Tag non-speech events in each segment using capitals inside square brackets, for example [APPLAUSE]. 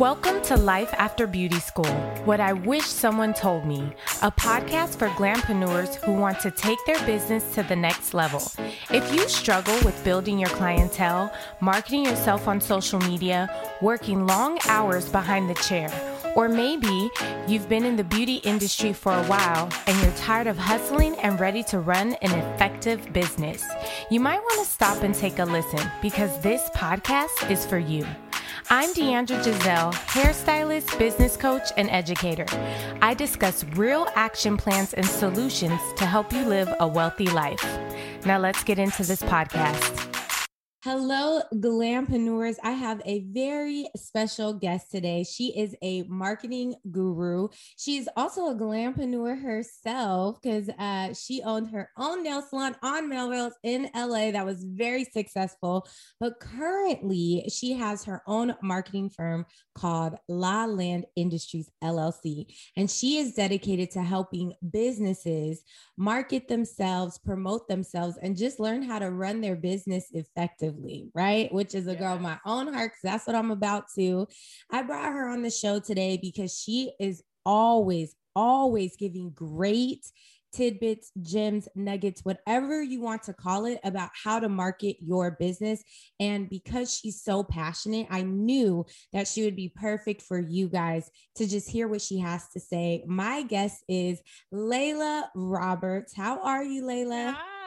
Welcome to Life After Beauty School, What I Wish Someone Told Me, a podcast for glampreneurs who want to take their business to the next level. If you struggle with building your clientele, marketing yourself on social media, working long hours behind the chair, or maybe you've been in the beauty industry for a while and you're tired of hustling and ready to run an effective business, you might want to stop and take a listen because this podcast is for you. I'm Deandra Giselle, hairstylist, business coach, and educator. I discuss real action plans and solutions to help you live a wealthy life. Now let's get into this podcast. Hello, glampreneurs. I have a very special guest today. She is a marketing guru. She's also a glampreneur herself because uh, she owned her own nail salon on Melrose in LA that was very successful. But currently, she has her own marketing firm called La Land Industries LLC. And she is dedicated to helping businesses market themselves, promote themselves, and just learn how to run their business effectively effectively, right? Which is a girl of my own heart because that's what I'm about to. I brought her on the show today because she is always, always giving great tidbits, gems, nuggets, whatever you want to call it about how to market your business. And because she's so passionate, I knew that she would be perfect for you guys to just hear what she has to say. My guest is Layla Roberts. How are you, Layla? Hi.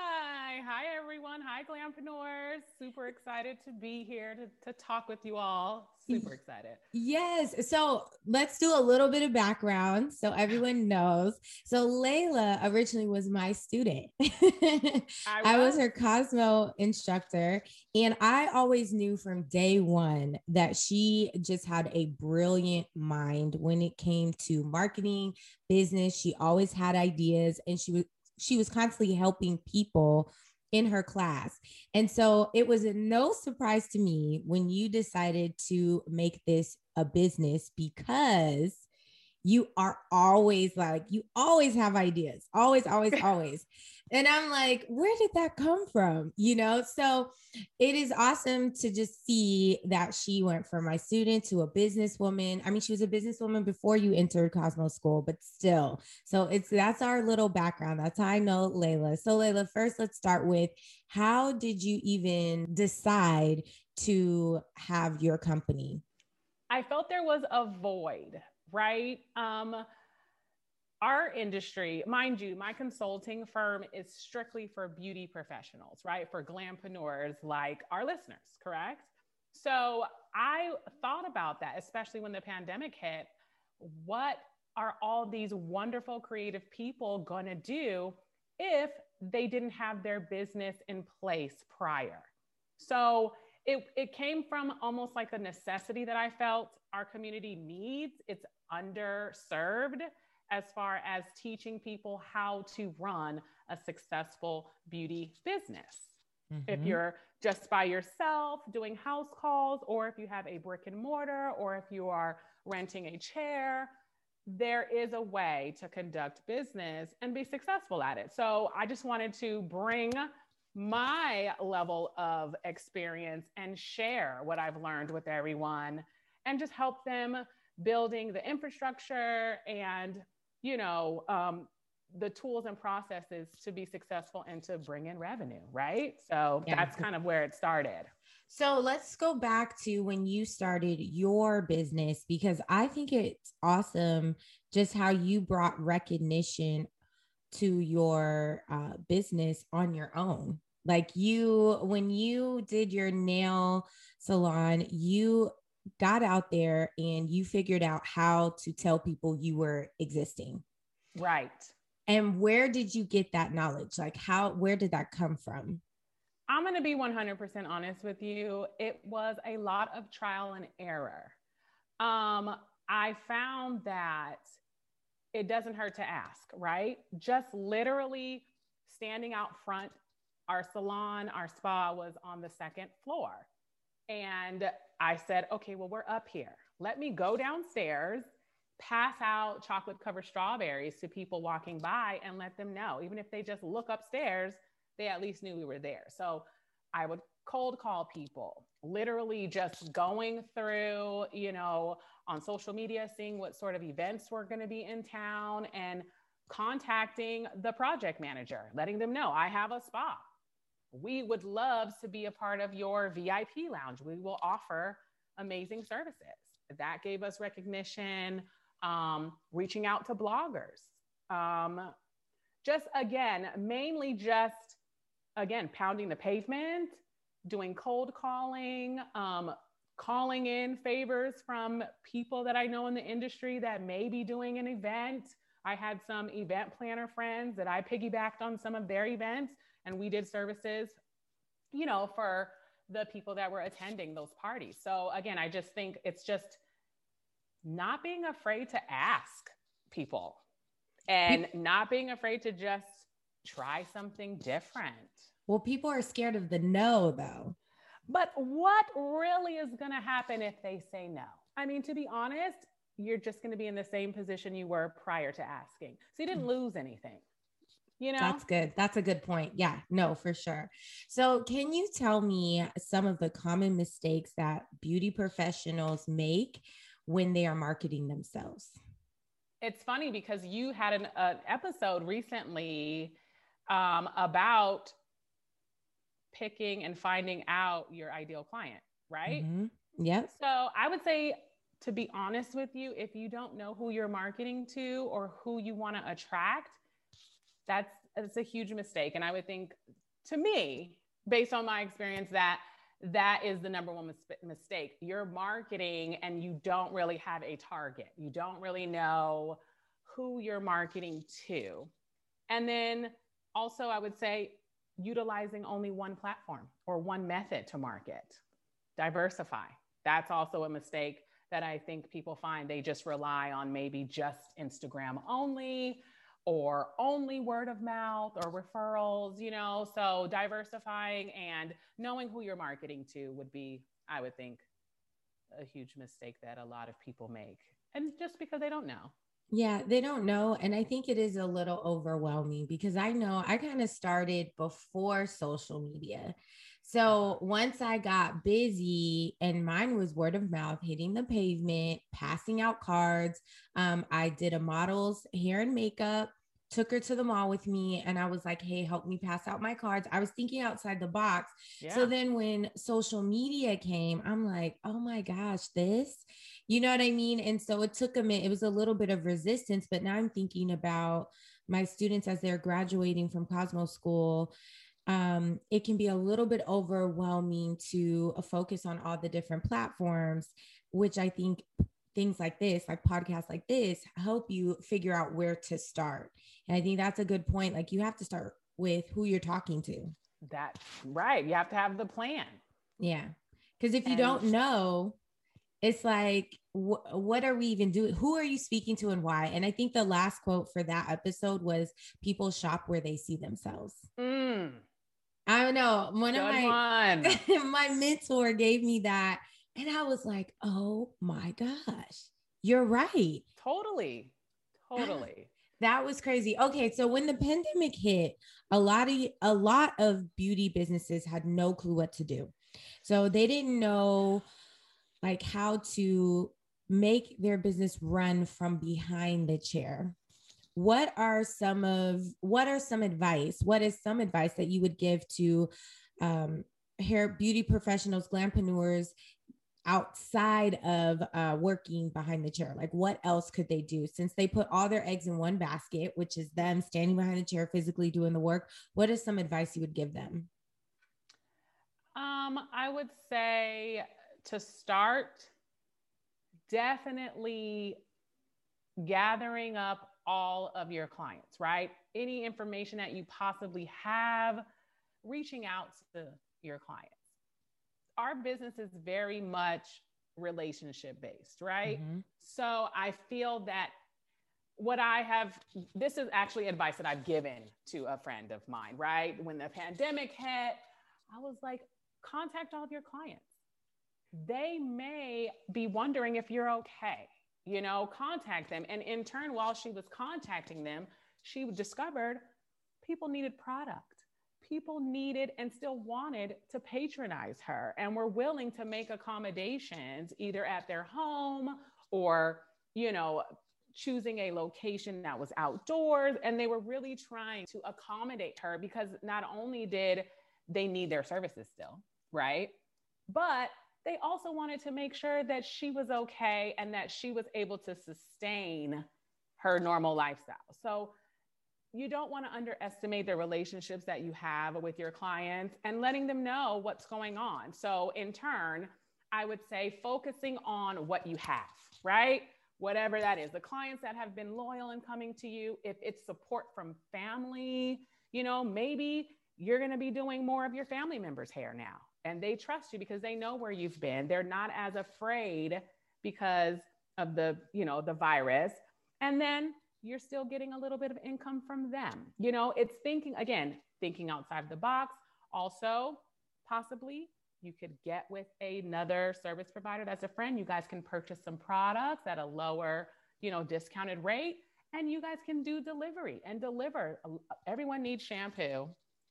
Hi, Glampreneurs. Super excited to be here to, to talk with you all. Super excited. Yes. So let's do a little bit of background so everyone knows. So Layla originally was my student. [LAUGHS] I, was. I was her Cosmo instructor. And I always knew from day one that she just had a brilliant mind when it came to marketing, business. She always had ideas and she was she was constantly helping people in her class. And so it was no surprise to me when you decided to make this a business because you are always like, you always have ideas, always, always, [LAUGHS] always. And I'm like, where did that come from? You know, so it is awesome to just see that she went from my student to a businesswoman. I mean, she was a businesswoman before you entered Cosmo School, but still. So it's that's our little background. That's how I know Layla. So, Layla, first, let's start with how did you even decide to have your company? I felt there was a void, right? Um, our industry, mind you, my consulting firm is strictly for beauty professionals, right? For glampreneurs like our listeners, correct? So I thought about that, especially when the pandemic hit. What are all these wonderful creative people going to do if they didn't have their business in place prior? So it, it came from almost like a necessity that I felt our community needs. It's underserved as far as teaching people how to run a successful beauty business. Mm-hmm. If you're just by yourself doing house calls, or if you have a brick and mortar, or if you are renting a chair, there is a way to conduct business and be successful at it. So I just wanted to bring my level of experience and share what I've learned with everyone and just help them building the infrastructure and you know, um, the tools and processes to be successful and to bring in revenue, right? So yeah. that's kind of where it started. So let's go back to when you started your business because I think it's awesome just how you brought recognition to your uh, business on your own. Like you, when you did your nail salon, you got out there and you figured out how to tell people you were existing. Right. And where did you get that knowledge? Like how where did that come from? I'm going to be 100% honest with you. It was a lot of trial and error. Um, I found that it doesn't hurt to ask, right? Just literally standing out front, our salon, our spa was on the second floor. And I said, okay, well, we're up here. Let me go downstairs, pass out chocolate covered strawberries to people walking by and let them know. Even if they just look upstairs, they at least knew we were there. So I would cold call people, literally just going through, you know, on social media, seeing what sort of events were going to be in town and contacting the project manager, letting them know I have a spa. We would love to be a part of your VIP lounge. We will offer amazing services. That gave us recognition, um, reaching out to bloggers. Um, just again, mainly just again, pounding the pavement, doing cold calling, um, calling in favors from people that I know in the industry that may be doing an event. I had some event planner friends that I piggybacked on some of their events, and we did services, you know, for the people that were attending those parties. So, again, I just think it's just not being afraid to ask people and not being afraid to just try something different. Well, people are scared of the no, though. But what really is going to happen if they say no? I mean, to be honest, you're just going to be in the same position you were prior to asking. So you didn't mm. lose anything. You know? That's good. That's a good point. Yeah, no, for sure. So, can you tell me some of the common mistakes that beauty professionals make when they are marketing themselves? It's funny because you had an, an episode recently um, about picking and finding out your ideal client, right? Mm-hmm. Yep. So I would say, to be honest with you, if you don't know who you're marketing to or who you want to attract, that's that's a huge mistake. And I would think, to me, based on my experience, that that is the number one mis- mistake. You're marketing and you don't really have a target. You don't really know who you're marketing to. And then also, I would say utilizing only one platform or one method to market. Diversify. That's also a mistake that I think people find. They just rely on maybe just Instagram only or only word of mouth or referrals, you know. So diversifying and knowing who you're marketing to would be, I would think, a huge mistake that a lot of people make. And just because they don't know. Yeah, they don't know. And I think it is a little overwhelming because I know I kind of started before social media. So once I got busy and mine was word of mouth, hitting the pavement, passing out cards, um, I did a model's hair and makeup, took her to the mall with me, and I was like, hey, help me pass out my cards. I was thinking outside the box. Yeah. So then when social media came, I'm like, oh my gosh, this you know what I mean? And so it took a minute, it was a little bit of resistance, but now I'm thinking about my students as they're graduating from Cosmo School. Um, it can be a little bit overwhelming to uh, focus on all the different platforms, which I think things like this, like podcasts like this, help you figure out where to start. And I think that's a good point. Like you have to start with who you're talking to. That's right. You have to have the plan. Yeah. Because if you and- don't know, it's like wh- what are we even doing who are you speaking to and why and i think the last quote for that episode was people shop where they see themselves mm. I don't know one Good of my [LAUGHS] my mentor gave me that and i was like oh my gosh you're right. Totally totally. [LAUGHS] That was crazy. Okay so when the pandemic hit a lot of a lot of beauty businesses had no clue what to do. So they didn't know like how to make their business run from behind the chair what are some of what are some advice what is some advice that you would give to um, hair beauty professionals glampreneurs outside of uh, working behind the chair? Like what else could they do? Since they put all their eggs in one basket which is them standing behind the chair physically doing the work what is some advice you would give them? Um, i would say to start, definitely gathering up all of your clients, right? Any information that you possibly have, reaching out to your clients. Our business is very much relationship based, right? Mm-hmm. So I feel that what I have, this is actually advice that I've given to a friend of mine, right? When the pandemic hit, I was like, contact all of your clients they may be wondering if you're okay. You know, contact them. And in turn, while she was contacting them, she discovered people needed product. people needed and still wanted to patronize her and were willing to make accommodations either at their home or, you know, choosing a location that was outdoors. And they were really trying to accommodate her because not only did they need their services still, right? But they also wanted to make sure that she was okay and that she was able to sustain her normal lifestyle. So you don't want to underestimate the relationships that you have with your clients and letting them know what's going on. So, in turn, I would say focusing on what you have, right? Whatever that is, the clients that have been loyal and coming to you, if it's support from family, you know, maybe you're going to be doing more of your family members' hair now. And they trust you because they know where you've been. They're not as afraid because of the, you know, the virus. And then you're still getting a little bit of income from them. You know, it's thinking again, thinking outside the box. Also, possibly you could get with another service provider that's a friend. You guys can purchase some products at a lower, you know, discounted rate and you guys can do delivery and deliver. Everyone needs shampoo.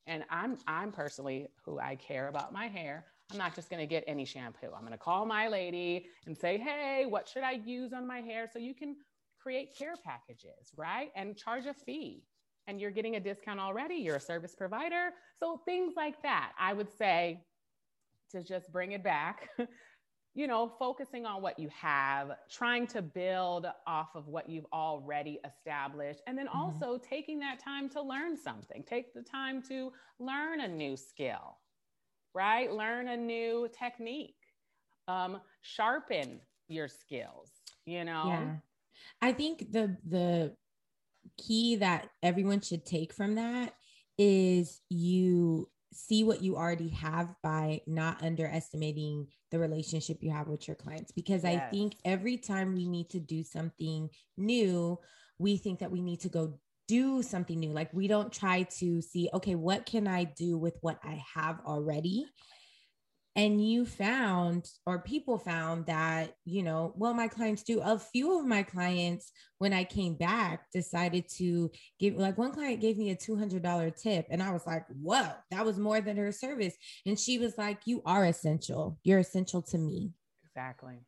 And I'm I'm personally who I care about my hair. I'm not just to get any shampoo. I'm to call my lady and say, "Hey, what should I use on my hair?" So you can create care packages, right? And charge a fee. And you're getting a discount already. You're a service provider. So things like that, I would say to just bring it back, [LAUGHS] you know, focusing on what you have, trying to build off of what you've already established, and then mm-hmm. also taking that time to learn something. Take the time to learn a new skill, right? Learn a new technique, um, sharpen your skills, you know? Yeah. I think the the key that everyone should take from that is you see what you already have by not underestimating the relationship you have with your clients because yes. I think every time we need to do something new, we think that we need to go do something new. Like we don't try to see, okay, what can I do with what I have already? And you found or people found that you know well my clients do a few of my clients when i came back decided to give like one client gave me a $200 tip and i was like whoa that was more than her service and she was like you are essential you're essential to me exactly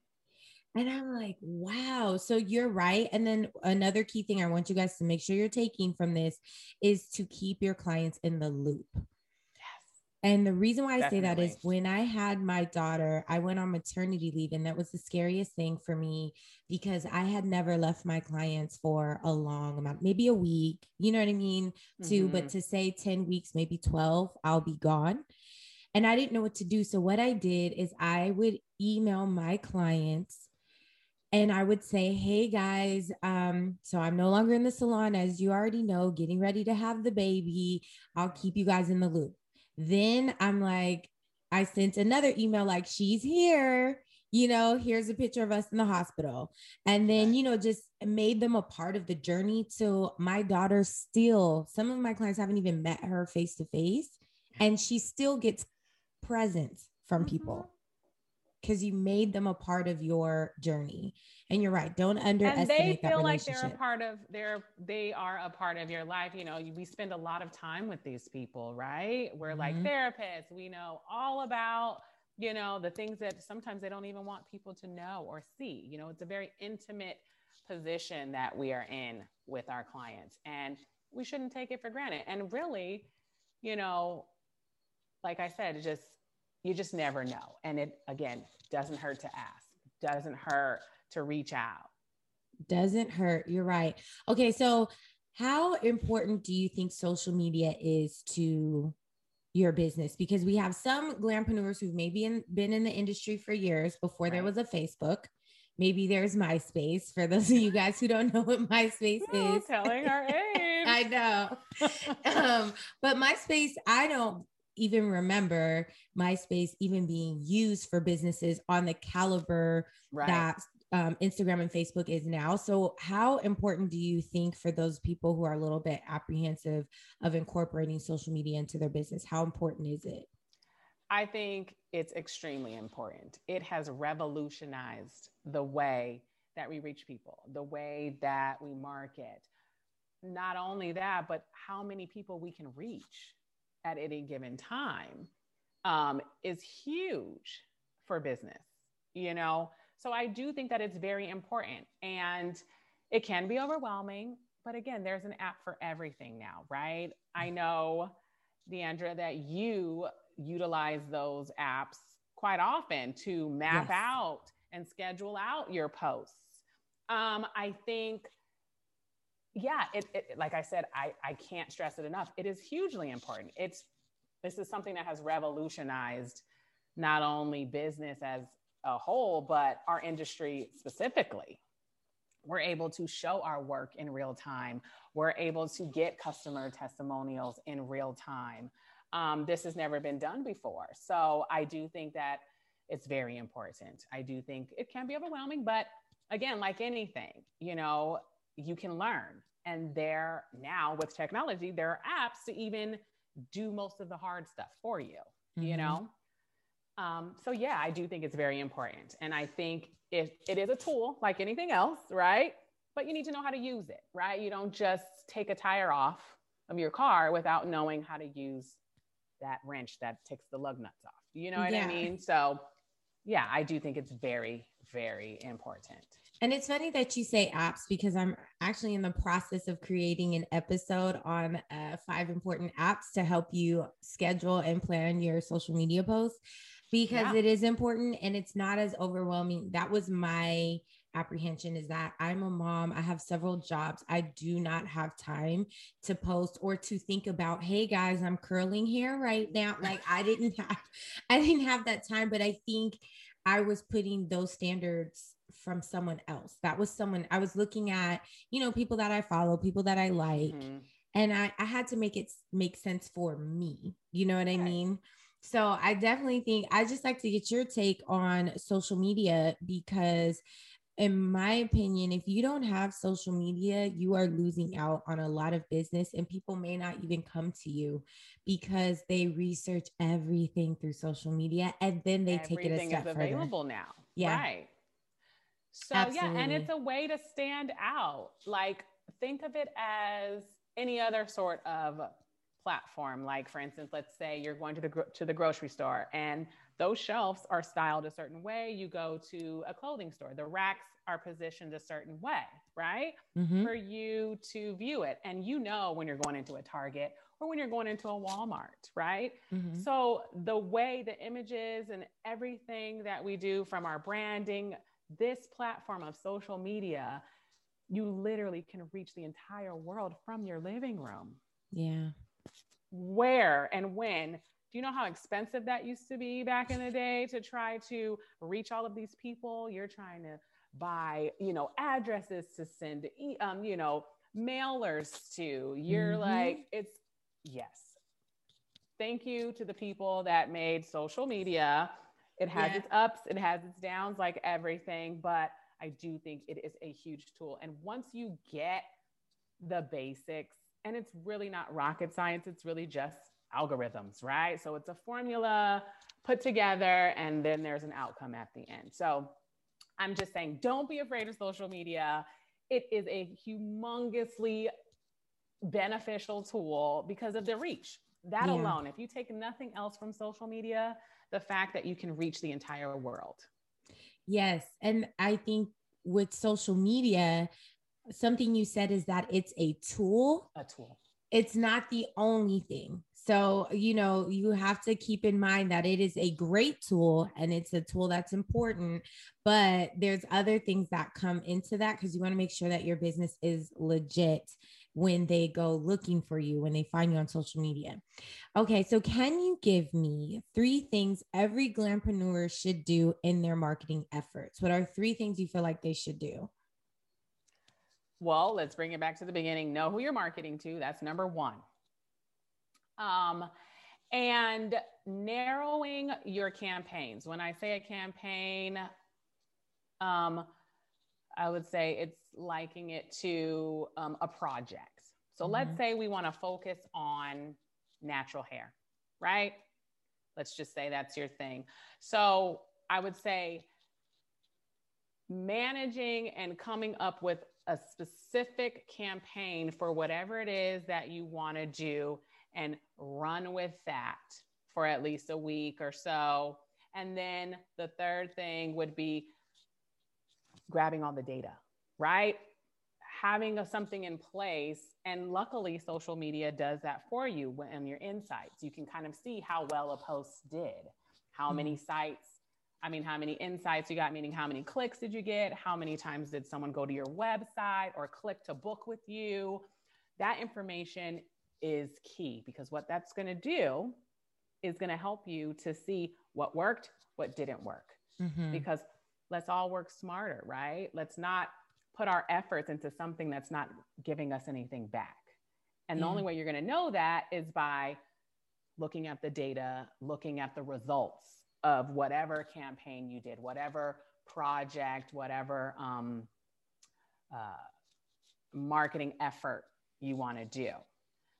and I'm like, wow. So you're right. And then another key thing I want you guys to make sure you're taking from this is to keep your clients in the loop. And the reason why I Definitely. say that is when I had my daughter, I went on maternity leave, and that was the scariest thing for me because I had never left my clients for a long amount, maybe a week, you know what I mean? Mm-hmm. To, but to say 10 weeks, maybe 12, I'll be gone. And I didn't know what to do. So, what I did is I would email my clients and I would say, Hey guys, um, so I'm no longer in the salon, as you already know, getting ready to have the baby. I'll keep you guys in the loop. Then I'm like, I sent another email like, she's here. You know, here's a picture of us in the hospital. And then, you know, just made them a part of the journey. So my daughter still, some of my clients haven't even met her face to face, and she still gets presents from mm-hmm. people because you made them a part of your journey. And you're right. Don't underestimate and they feel like they're a part of they're they are a part of your life. You know, we spend a lot of time with these people, right? We're mm-hmm. like therapists. We know all about you know the things that sometimes they don't even want people to know or see. You know, it's a very intimate position that we are in with our clients, and we shouldn't take it for granted. And really, you know, like I said, just you just never know. And it again doesn't hurt to ask. Doesn't hurt to reach out. Doesn't hurt. You're right. Okay, so how important do you think social media is to your business? Because we have some glampreneurs who've maybe in, been in the industry for years before right. there was a Facebook. Maybe there's MySpace for those of you guys who don't know what MySpace is. Telling our [LAUGHS] age. I know. [LAUGHS] um, but MySpace, I don't even remember MySpace even being used for businesses on the caliber right. that um, Instagram and Facebook is now. So, how important do you think for those people who are a little bit apprehensive of incorporating social media into their business? How important is it? I think it's extremely important. It has revolutionized the way that we reach people, the way that we market. Not only that, but how many people we can reach at any given time um, is huge for business, you know? So I do think that it's very important and it can be overwhelming. But again, there's an app for everything now, right? I know, Deandra, that you utilize those apps quite often to map yes. out and schedule out your posts. Um, I think, yeah, it, it, like I said, I, I can't stress it enough. It is hugely important. It's this is something that has revolutionized not only business as a whole, but our industry specifically. We're able to show our work in real time. We're able to get customer testimonials in real time. Um, this has never been done before. So I do think that it's very important. I do think it can be overwhelming, but again, like anything, you know, you can learn. And there now with technology, there are apps to even do most of the hard stuff for you, mm-hmm. you know? Um, so yeah, I do think it's very important. And I think if it is a tool like anything else, right? But you need to know how to use it, right? You don't just take a tire off of your car without knowing how to use that wrench that takes the lug nuts off. You know what yeah. I mean? So yeah, I do think it's very, very important. And it's funny that you say apps because I'm actually in the process of creating an episode on uh, five important apps to help you schedule and plan your social media posts because yeah. it is important and it's not as overwhelming. That was my apprehension is that I'm a mom, I have several jobs. I do not have time to post or to think about, hey guys, I'm curling hair right now. Like I didn't [LAUGHS] have I didn't have that time, but I think I was putting those standards from someone else. That was someone I was looking at, you know, people that I follow, people that I like. Mm-hmm. And I, I had to make it make sense for me. You know what I mean? So I definitely think I just like to get your take on social media because in my opinion, if you don't have social media, you are losing out on a lot of business, and people may not even come to you because they research everything through social media and then they everything take it a step is available further. now. Yeah. Right. So Absolutely. yeah, and it's a way to stand out. Like think of it as any other sort of platform. Like for instance, let's say you're going to the to the grocery store and those shelves are styled a certain way. You go to a clothing store, the racks are positioned a certain way, right? Mm-hmm. For you to view it. And you know when you're going into a Target or when you're going into a Walmart, right? Mm-hmm. So the way the images and everything that we do from our branding, this platform of social media, you literally can reach the entire world from your living room. Yeah. Where and when? Do you know how expensive that used to be back in the day to try to reach all of these people? You're trying to buy, you know, addresses to send, um, you know, mailers to. You're mm-hmm. like, it's yes. Thank you to the people that made social media it has yeah. its ups, it has its downs, like everything, but I do think it is a huge tool. And once you get the basics, and it's really not rocket science, it's really just algorithms, right? So it's a formula put together, and then there's an outcome at the end. So I'm just saying, don't be afraid of social media. It is a humongously beneficial tool because of the reach. That yeah. alone, if you take nothing else from social media, the fact that you can reach the entire world. Yes. And I think with social media, something you said is that it's a tool. A tool. It's not the only thing. So, you know, you have to keep in mind that it is a great tool and it's a tool that's important, but there's other things that come into that because you want to make sure that your business is legit when they go looking for you, when they find you on social media. Okay, so can you give me three things every glampreneur should do in their marketing efforts? What are three things you feel like they should do? Well, let's bring it back to the beginning. Know who you're marketing to. That's number one. Um, and narrowing your campaigns. When I say a campaign, um, I would say it's liking it to um, a project. So mm-hmm. let's say we want to focus on natural hair, right? Let's just say that's your thing. So I would say managing and coming up with a specific campaign for whatever it is that you want to do and run with that for at least a week or so. And then the third thing would be grabbing all the data, right? Having a, something in place. And luckily, social media does that for you in your insights. You can kind of see how well a post did, how mm-hmm. many sites I mean, how many insights you got, meaning how many clicks did you get? How many times did someone go to your website or click to book with you? That information is key because what that's going to do is going to help you to see what worked, what didn't work. Mm-hmm. Because let's all work smarter, right? Let's not put our efforts into something that's not giving us anything back. And the only way you're going to know that is by looking at the data, looking at the results of whatever campaign you did, whatever project, whatever um, uh, marketing effort you want to do.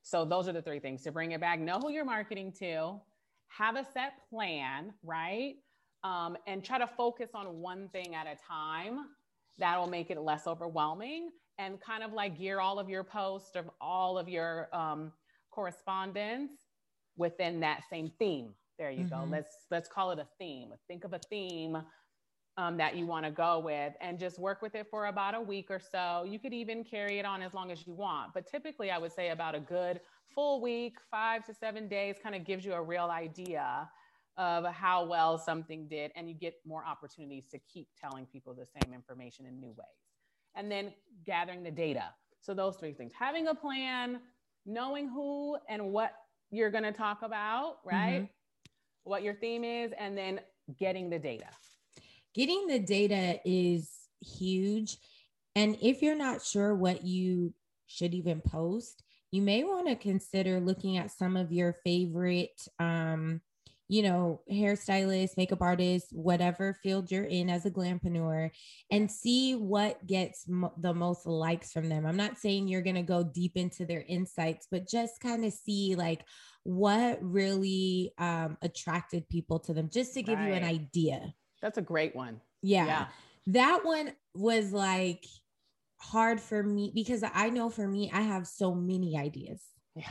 So, those are the three things to bring it back. Know who you're marketing to, have a set plan, right? Um, and try to focus on one thing at a time. That will make it less overwhelming and kind of like gear all of your posts of all of your um, correspondence within that same theme there you mm-hmm. go. Let's let's call it a theme. Think of a theme um, that you want to go with and just work with it for about a week or so. You could even carry it on as long as you want. But typically, I would say about a good full week, five to seven days, kind of gives you a real idea of how well something did. And you get more opportunities to keep telling people the same information in new ways. And then gathering the data. So, those three things having a plan, knowing who and what you're going to talk about, right? Mm-hmm what your theme is, and then getting the data. Getting the data is huge. And if you're not sure what you should even post, you may want to consider looking at some of your favorite um, you know, hairstylist, makeup artist, whatever field you're in as a glampreneur, and see what gets mo- the most likes from them. I'm not saying you're going to go deep into their insights, but just kind of see like what really um, attracted people to them, just to give right. you an idea. That's a great one. Yeah. yeah. That one was like hard for me because I know for me, I have so many ideas. Yeah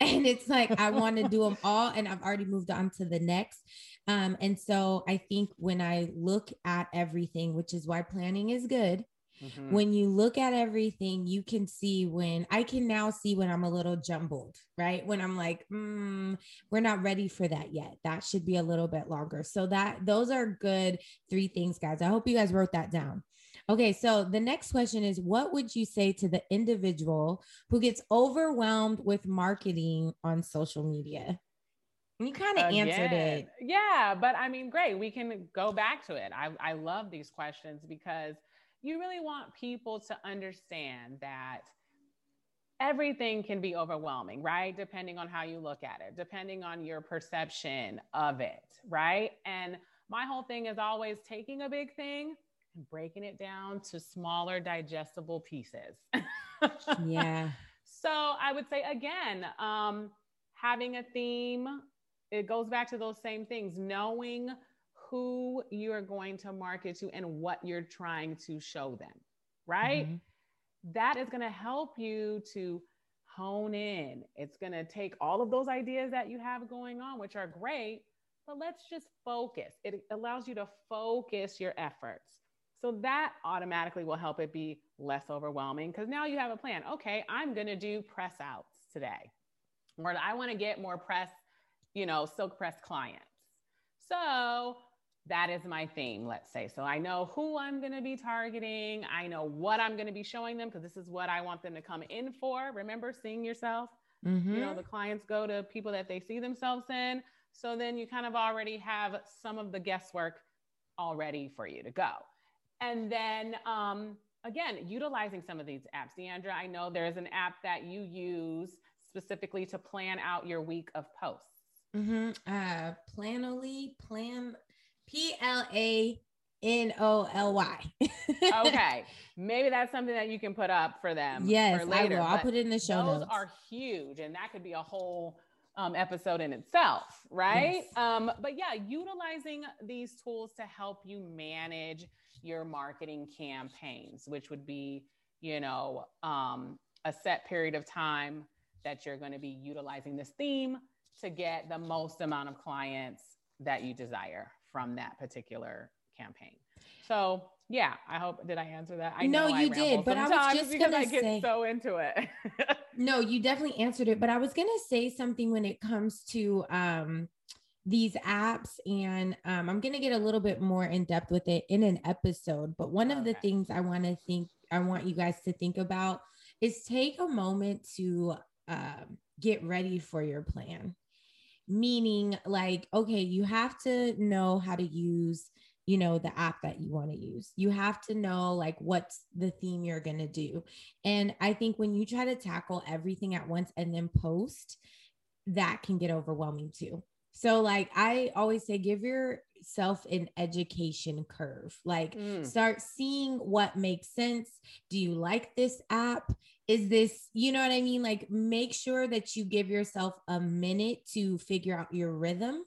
and it's like I want to do [LAUGHS] them all, and I've already moved on to the next. Um, and so I think when I look at everything, which is why planning is good. Mm-hmm. When you look at everything, you can see when I can now see when I'm a little jumbled, right? When I'm like, mm, we're not ready for that yet. That should be a little bit longer. So that those are good three things, guys. I hope you guys wrote that down. Okay, so the next question is what would you say to the individual who gets overwhelmed with marketing on social media? You kind of answered it. Yeah, but I mean, great. We can go back to it. I, I love these questions because you really want people to understand that everything can be overwhelming, right? Depending on how you look at it, depending on your perception of it, right? And my whole thing is always taking a big thing and breaking it down to smaller digestible pieces. yeah. [LAUGHS] So I would say again, um, having a theme, it goes back to those same things, knowing who you are going to market to and what you're trying to show them, right? Mm-hmm. That is going to help you to hone in. It's going to take all of those ideas that you have going on, which are great, but let's just focus. It allows you to focus your efforts. So that automatically will help it be less overwhelming because now you have a plan. Okay, I'm going to do press outs today, or I want to get more press, you know, silk press clients. So that is my theme, let's say. So I know who I'm going to be targeting. I know what I'm going to be showing them because this is what I want them to come in for. Remember seeing yourself? Mm-hmm. You know, the clients go to people that they see themselves in. So then you kind of already have some of the guesswork already for you to go. And then um, again, utilizing some of these apps. Deandra, I know there's an app that you use specifically to plan out your week of posts. Mm-hmm. Uh, Planoly, plan P L A N O L Y. okay, [LAUGHS] maybe that's something that you can put up for them. Yes, for later, I will. I'll put it in the show those notes. are huge, and that could be a whole um, episode in itself, right? Yes. Um, but yeah, utilizing these tools to help you manage your marketing campaigns, which would be, you know, um, a set period of time that you're going to be utilizing this theme to get the most amount of clients that you desire from that particular campaign. So yeah, I hope did I answer that? I no, you did, but I was just because I get say, so into it. [LAUGHS] no, you definitely answered it, but I was gonna say something when it comes to um these apps and um, i'm going to get a little bit more in depth with it in an episode but one of okay. the things i want to think i want you guys to think about is take a moment to uh, get ready for your plan. Meaning like okay you have to know how to use you know the app that you want to use. You have to know like what's the theme you're going to do. And i think when you try to tackle everything at once and then post that can get overwhelming too so like i always say give yourself an education curve. Like mm. start seeing what makes sense. Do you like this app? Is this you know what i mean? Like make sure that you give yourself a minute to figure out your rhythm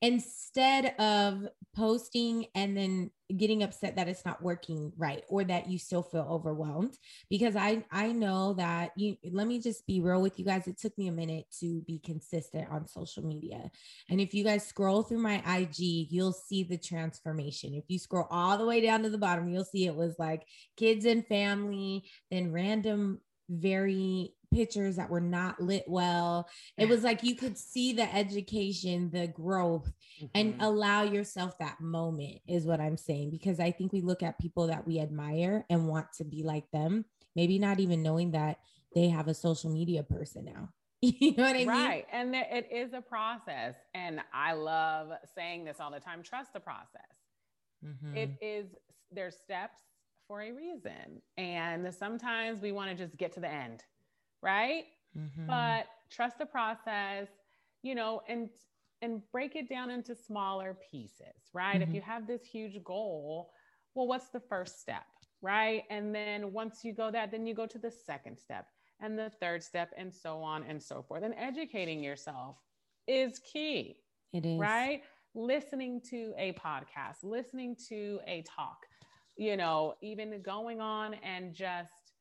instead of posting and then getting upset that it's not working right or that you still feel overwhelmed. Because i i know that you let me just be real with you guys. It took me a minute to be consistent on social media. And if you guys scroll through my ig you'll see the transformation. If you scroll all the way down to the bottom you'll see it was like kids and family then random very pictures that were not lit well. It was like you could see the education, the growth, mm-hmm. and allow yourself that moment, is what I'm saying. Because I think we look at people that we admire and want to be like them, maybe not even knowing that they have a social media person now. [LAUGHS] you know what I mean? Right. And there, it is a process. And I love saying this all the time trust the process. Mm-hmm. It is, there's steps for a reason. And sometimes we want to just get to the end right? Mm-hmm. But trust the process, you know, and and break it down into smaller pieces, right? Mm-hmm. If you have this huge goal, well, what's the first step, right? And then once you go that, then you go to the second step and the third step and so on and so forth. And educating yourself is key. It is. Right? Listening to a podcast, listening to a talk, you know, even going on and just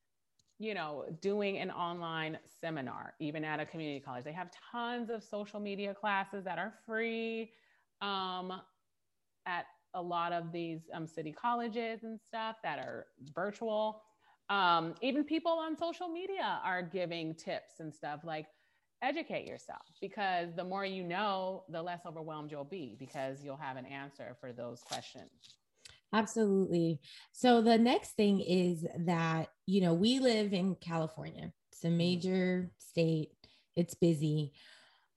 you know, doing an online seminar, even at a community college. They have tons of social media classes that are free um, at a lot of these um, city colleges and stuff that are virtual. Um, even people on social media are giving tips and stuff like educate yourself because the more you know, the less overwhelmed you'll be because you'll have an answer for those questions. Absolutely. So the next thing is that, you know, we live in California. It's a mm-hmm. major state. It's busy.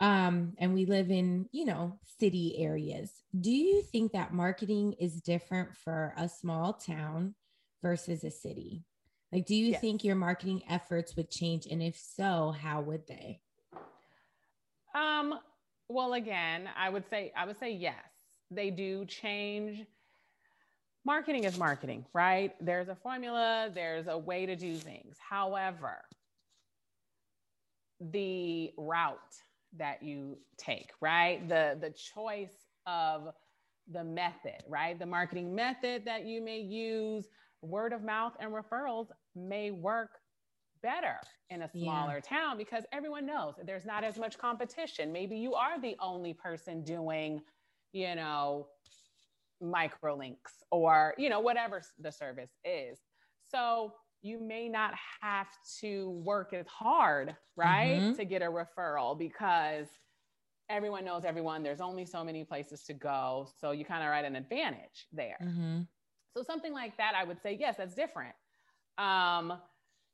Um, and we live in, you know, city areas. Do you think that marketing is different for a small town versus a city? Like, do you yes. think your marketing efforts would change? And if so, how would they? Um, well, again, I would say I would say yes. They do change marketing is marketing, right? There's a formula, there's a way to do things. However, the route that you take, right? The the choice of the method, right? The marketing method that you may use, word of mouth and referrals may work better in a smaller yeah. town because everyone knows there's not as much competition. Maybe you are the only person doing, you know, microlinks or you know whatever the service is. So you may not have to work as hard right mm-hmm. to get a referral because everyone knows everyone. There's only so many places to go. So you kind of at an advantage there. Mm-hmm. so something like that i would say yes that's different. Um,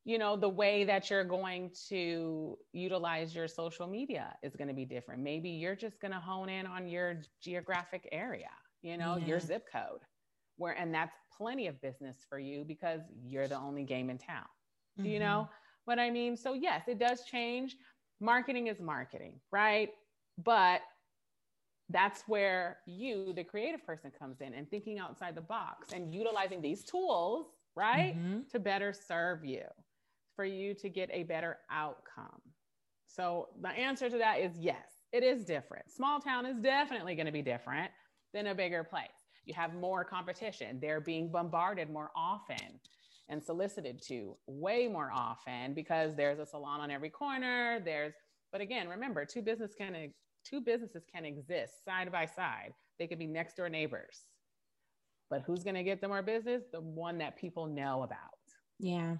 you know the way that you're going to utilize your social media is going to be different. Maybe you're just going to hone in on your geographic area you know, yeah. your zip code. Where and that's plenty of business for you because you're the only game in town. Do mm-hmm. you know mm-hmm. what I mean? So yes, it does change. Marketing is marketing, right? But that's where you, the creative person, comes in and thinking outside the box and utilizing these tools, right, mm-hmm. to better serve you, for you to get a better outcome. So the answer to that is yes, it is different. Small town is definitely going to be different than a bigger place. You have more competition. They're being bombarded more often. and solicited to way more often because there's a salon on every corner. There's, but again, remember, two business can two businesses can exist side by side. They could be next door neighbors. But who's going to get the more business? The one that people know about. Yeah.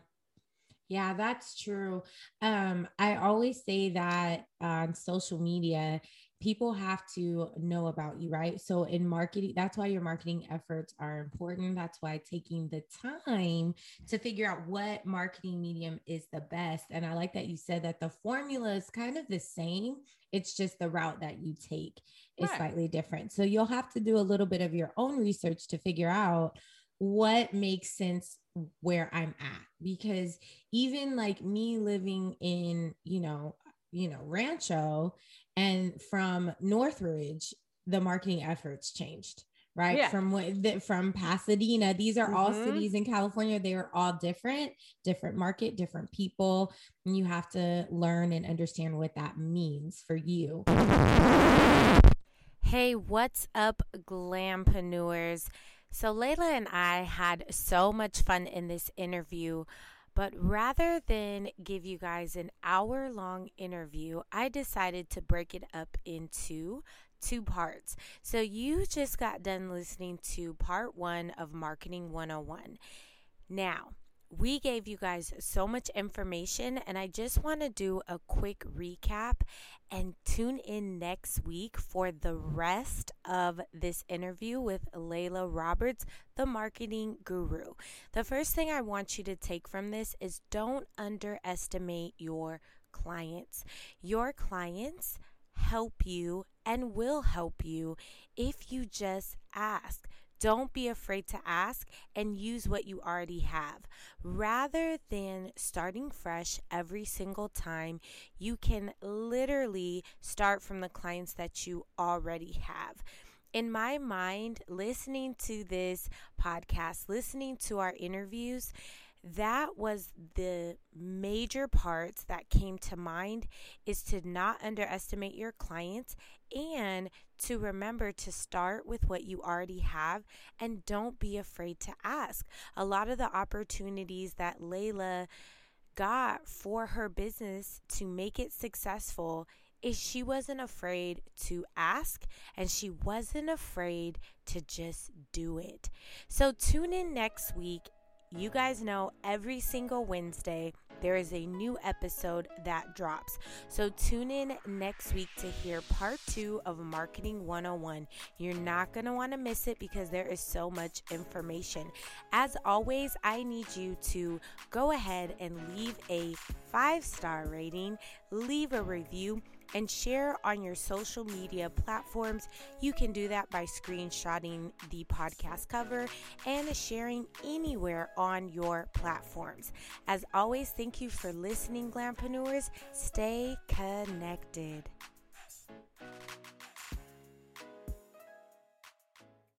Yeah, that's true. Um, I always say that on social media, people have to know about you, right? So in marketing, that's why your marketing efforts are important. That's why taking the time to figure out what marketing medium is the best. And I like that you said that the formula is kind of the same. It's just the route that you take is right. slightly different. So you'll have to do a little bit of your own research to figure out what makes sense where I'm at because even like me living in, you know, you know, Rancho and from Northridge, the marketing efforts changed, right? Yeah. From what the, from Pasadena, these are mm-hmm. all cities in California. They are all different, different market, different people, and you have to learn and understand what that means for you. Hey, what's up, glampreneurs? So, Layla and I had so much fun in this interview. But rather than give you guys an hour long interview, I decided to break it up into two parts. So you just got done listening to part one of Marketing 101. Now, we gave you guys so much information, and I just want to do a quick recap and tune in next week for the rest of this interview with Layla Roberts, the marketing guru. The first thing I want you to take from this is don't underestimate your clients. Your clients help you and will help you if you just ask. Don't be afraid to ask and use what you already have. Rather than starting fresh every single time, you can literally start from the clients that you already have in my mind, listening to this podcast, listening to our interviews, that was the major parts that came to mind is to not underestimate your clients and to remember to start with what you already have and don't be afraid to ask. A lot of the opportunities that Layla got for her business to make it successful is she wasn't afraid to ask and she wasn't afraid to just do it. So tune in next week you guys know every single Wednesday there is a new episode that drops. So tune in next week to hear part two of Marketing 101. You're not going to want to miss it because there is so much information. As always, I need you to go ahead and leave a five star rating, leave a review and share on your social media platforms. You can do that by screenshotting the podcast cover and sharing anywhere on your platforms. As always, thank you for listening, Glampreneurs. Stay connected.